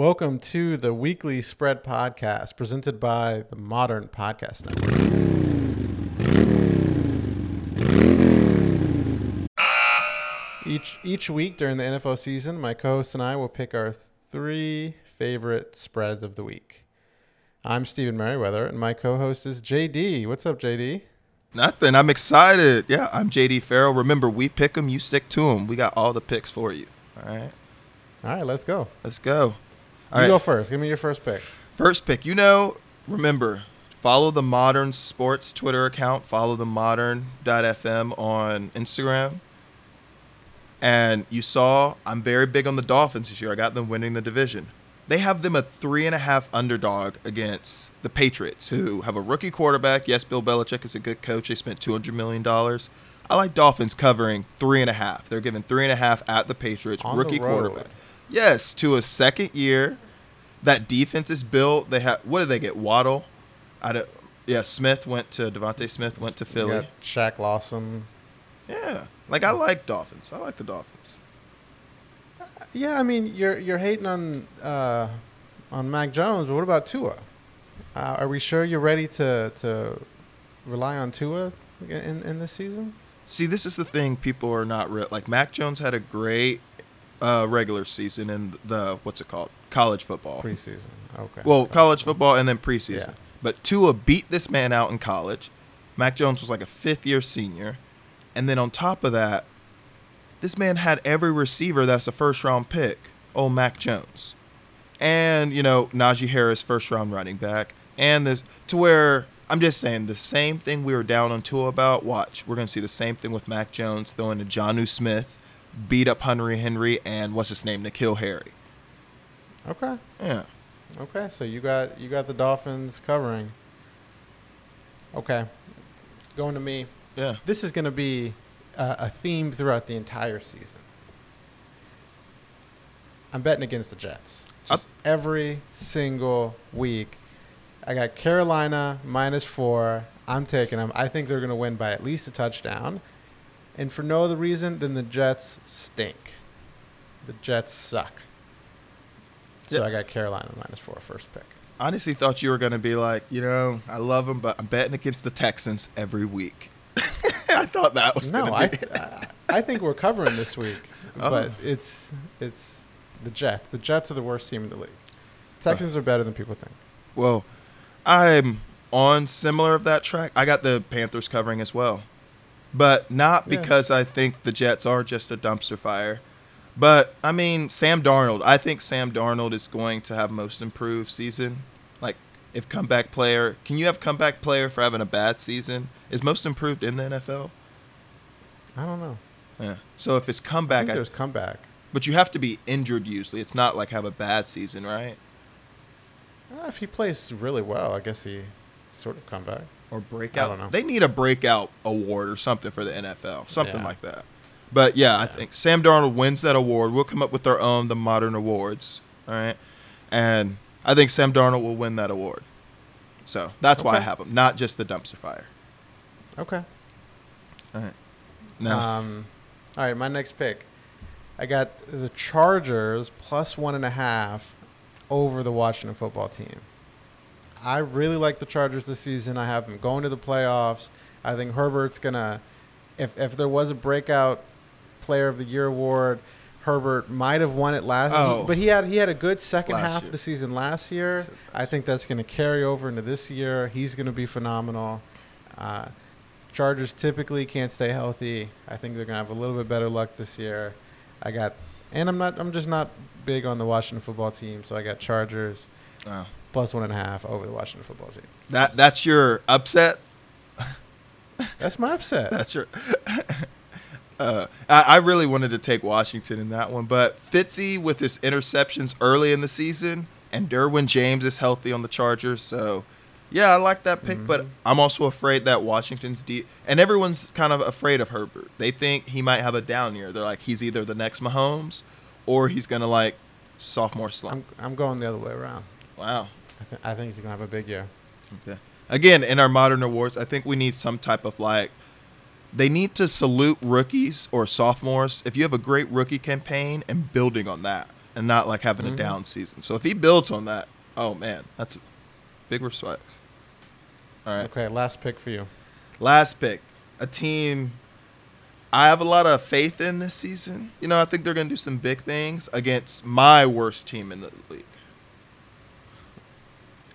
Welcome to the weekly spread podcast presented by the Modern Podcast Network. Each each week during the NFL season, my co-host and I will pick our three favorite spreads of the week. I'm Stephen Merriweather, and my co-host is JD. What's up, JD? Nothing. I'm excited. Yeah, I'm JD Farrell. Remember, we pick them, you stick to them. We got all the picks for you. All right, All right, let's go. let's go. All you right, go first. Give me your first pick. first pick. You know, remember, follow the Modern Sports Twitter account. Follow the Modern.fm on Instagram. And you saw I'm very big on the Dolphins this year. I got them winning the division. They have them a three and a half underdog against the Patriots, who have a rookie quarterback. Yes, Bill Belichick is a good coach. They spent two hundred million dollars. I like Dolphins covering three and a half. They're giving three and a half at the Patriots, On rookie road. quarterback. Yes, to a second year. That defense is built. They have what did they get? Waddle. I don't, yeah, Smith went to DeVonta Smith went to You Philly. got Shaq Lawson. Yeah, like I like Dolphins. I like the Dolphins. Yeah, I mean you're you're hating on uh, on Mac Jones, but what about Tua? Uh, are we sure you're ready to to rely on Tua in in this season? See, this is the thing people are not real. Like Mac Jones had a great uh, regular season and the what's it called? College football. Preseason. Okay. well, college football and then preseason. Yeah. But Tua beat this man out in college. Mac Jones was like a fifth year senior. And then on top of that, this man had every receiver that's a first round pick. Oh, Mac Jones. And, you know, Najee Harris, first round running back. And this to where I'm just saying the same thing we were down on Tua about. Watch, we're gonna see the same thing with Mac Jones throwing to Jonnu Smith, beat up Henry Henry, and what's his name, N'Keal Harry. Okay. Yeah. Okay. So you got you got the Dolphins covering. Okay. Going to me. Yeah. This is going to be a, a theme throughout the entire season. I'm betting against the Jets. Just every single week. I got Carolina minus four. I'm taking them. I think they're going to win by at least a touchdown. And for no other reason than the Jets stink. The Jets suck. So. I got Carolina minus four first pick. honestly thought you were going to be like, you know, I love them, but I'm betting against the Texans every week. I thought that was No. I I think we're covering this week, Oh. but it's it's the Jets. The Jets are the worst team in the league. Texans are better than people think. well, I'm on similar of that track. I got the Panthers covering as well, but not Yeah. because I think the Jets are just a dumpster fire. But I mean, Sam Darnold. I think Sam Darnold is going to have most improved season. Like, if comeback player, can you have comeback player for having a bad season? Is most improved in the NFL? I don't know. Yeah. So if it's I comeback, think I, there's comeback. But you have to be injured usually. It's not like have a bad season, right? Uh, if he plays really well, I guess he sort of comeback. Or breakout. don't know. They need a breakout award or something for the NFL, something Yeah. like that. But yeah, I think Sam Darnold wins that award. We'll come up with our own, the modern awards. All right, and I think Sam Darnold will win that award. So that's why I have him, not just the dumpster fire. Okay. All right. No. Um, all right, my next pick. I got the Chargers plus one and a half over the Washington football team. I really like the Chargers this season. I have them going to the playoffs. I think Herbert's gonna, if if there was a breakout player of the year award, Herbert might have won it last. Oh. but he had he had a good second Last half year. of the season last year. I think that's going to carry over into this year. He's going to be phenomenal. Uh, Chargers typically can't stay healthy. I think they're gonna have a little bit better luck this year. I got, and I'm not. I'm just not big on the Washington football team, so I got Chargers Oh. plus one and a half over the Washington football team. That that's your upset. That's my upset. That's your. uh, I, I really wanted to take Washington in that one, but Fitzy with his interceptions early in the season, and Derwin James is healthy on the Chargers, so yeah, I like that pick. But Mhm. I'm also afraid that Washington's deep, and everyone's kind of afraid of Herbert. They think he might have a down year. They're like he's either the next Mahomes, or he's gonna like sophomore slump. I'm I'm going the other way around. Wow. I, th- I think he's gonna have a big year. Okay. Again, in our modern awards, I think we need some type of like they need to salute rookies or sophomores if you have a great rookie campaign and building on that. and not like having Mhm. a down season. So if he builds on that, oh man, that's a big respect. All right. Okay, last pick for you. Last pick, a team I have a lot of faith in this season. You know, I think they're going to do some big things against my worst team in the league.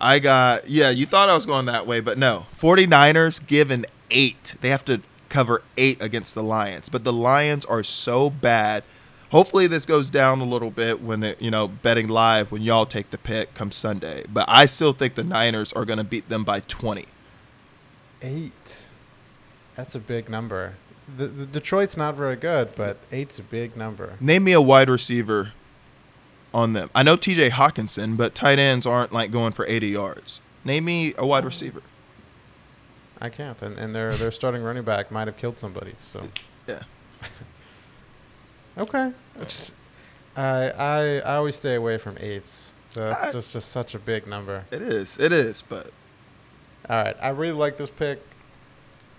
I got, yeah, you thought I was going that way, but no. 49ers given eight. They have to cover eight against the Lions, but the Lions are so bad. Hopefully, this goes down a little bit when it, you know, betting live when y'all take the pick come Sunday. But I still think the Niners are going to beat them by 20. Eight. That's a big number. The, the Detroit's not very good, but eight's a big number. Name me a wide receiver on them. I know TJ Hockenson, but tight ends aren't like going for 80 yards. Name me a wide receiver. I can't, and, and their their starting running back might have killed somebody. So Yeah. okay, It's- I I I always stay away from eights. That's I- just just such a big number. It is. It is, but All right, I really like this pick.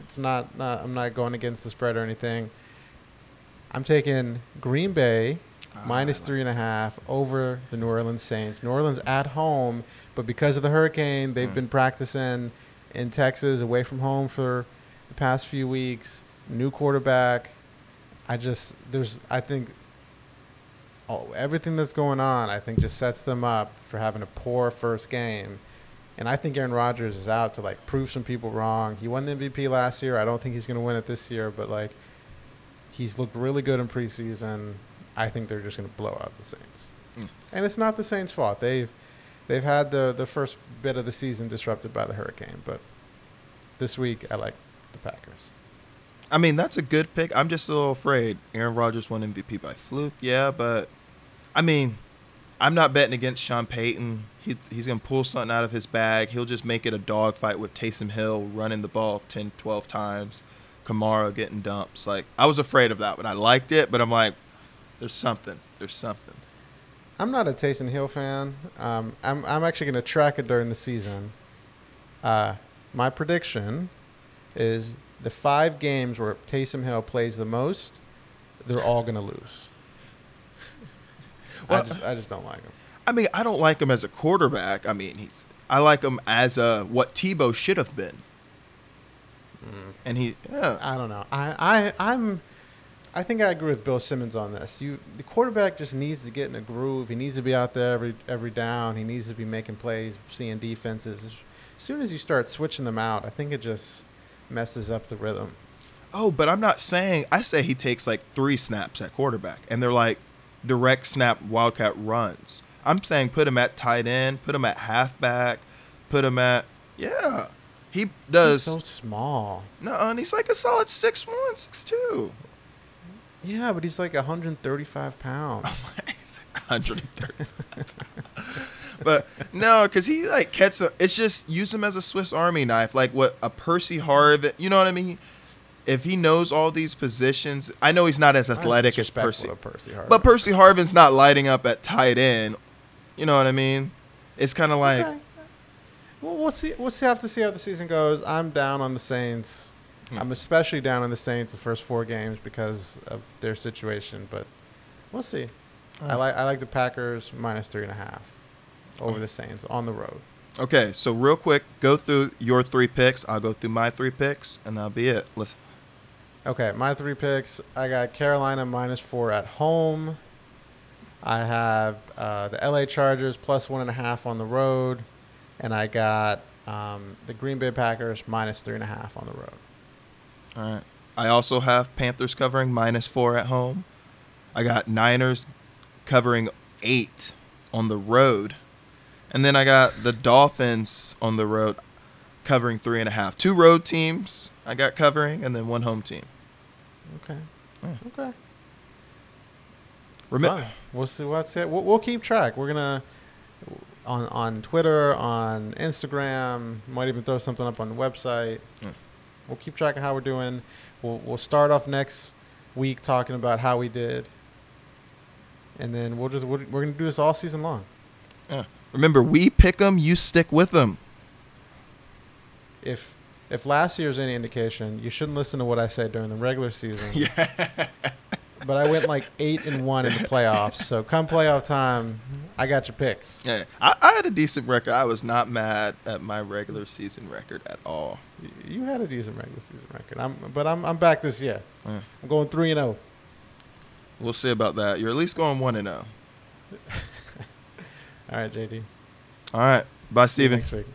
It's not, not I'm not going against the spread or anything. I'm taking Green Bay minus Ah, three and a half over the New Orleans Saints. New Orleans at home, but because of the hurricane, they've Mm. been practicing in Texas away from home for the past few weeks. New quarterback. I just there's I think oh, everything that's going on, I think just sets them up for having a poor first game. And I think Aaron Rodgers is out to like prove some people wrong. He won the MVP last year. I don't think he's going to win it this year, but like he's looked really good in preseason. I think they're just going to blow out the Saints. Mm. And it's not the Saints' fault. They've they've had the the first bit of the season disrupted by the hurricane, but this week I like the Packers. I mean, that's a good pick. I'm just a little afraid. Aaron Rodgers won MVP by fluke, yeah, but I mean, I'm not betting against Sean Payton. He, he's going to pull something out of his bag. He'll just make it a dogfight with Taysom Hill running the ball 10, 12 times, Kamara getting dumps. Like, I was afraid of that, but I liked it, but I'm like, there's something. There's something. I'm not a Taysom Hill fan. Um, I'm I'm actually going to track it during the season. Uh, my prediction is the five games where Taysom Hill plays the most, they're all going to lose. I just I just don't like him. I mean, I don't like him as a quarterback. I mean, he's I like him as a what Tebow should have been. And he, yeah, I don't know. I, I I'm I think I agree with Bill Simmons on this. You the quarterback just needs to get in a groove. He needs to be out there every every down. He needs to be making plays, seeing defenses. As soon as you start switching them out, I think it just messes up the rhythm. Oh, but I'm not saying. I say he takes like three snaps at quarterback, and they're like direct snap wildcat runs. I'm saying put him at tight end, put him at halfback, put him at yeah. He He's does so small. no, and he's like a solid six one, six two. Yeah, but he's like 135 pounds. 130. but no, because he like catch. A, it's just use him as a Swiss Army knife, like what a Percy Harvin. You know what I mean? If he knows all these positions, I know he's not as athletic as Percy. Percy Harvin. But Percy Harvin's not lighting up at tight end. You know what I mean? It's kind of like Okay. Well, we'll see. We'll see. Have to see how the season goes. I'm down on the Saints. Hmm. I'm especially down on the Saints the first four games because of their situation. But we'll see. I like I like the Packers minus three and a half over Oh. the Saints on the road. okay. So real quick, go through your three picks. I'll go through my three picks, and that'll be it. Let's. Okay, my three picks. I got Carolina minus four at home. I have uh, the LA Chargers plus one and a half on the road, and I got um, the Green Bay Packers minus three and a half on the road. All right. I also have Panthers covering minus four at home. I got Niners covering eight on the road. And then I got the Dolphins on the road covering three and a half. Two road teams I got covering, and then one home team. Okay. Yeah. Okay. Remember, Fine. We'll see what's it. We'll, we'll keep track. We're gonna on on Twitter, on Instagram. Might even throw something up on the website. We'll keep track of how we're doing. We'll we'll start off next week talking about how we did, and then we'll just we're, we're gonna do this all season long. Yeah. remember, we pick them, you stick with them. If if last year's any indication, you shouldn't listen to what I say during the regular season. Yeah. But I went like eight and one in the playoffs. So come playoff time, I got your picks. Yeah, I, I had a decent record. I was not mad at my regular season record at all. You had a decent regular season record. I'm, but I'm, I'm back this year. Yeah. I'm going three and oh. zero. We'll see about that. You're at least going one and zero. Oh. All right, JD. All right. Bye, See you Steven. Next week.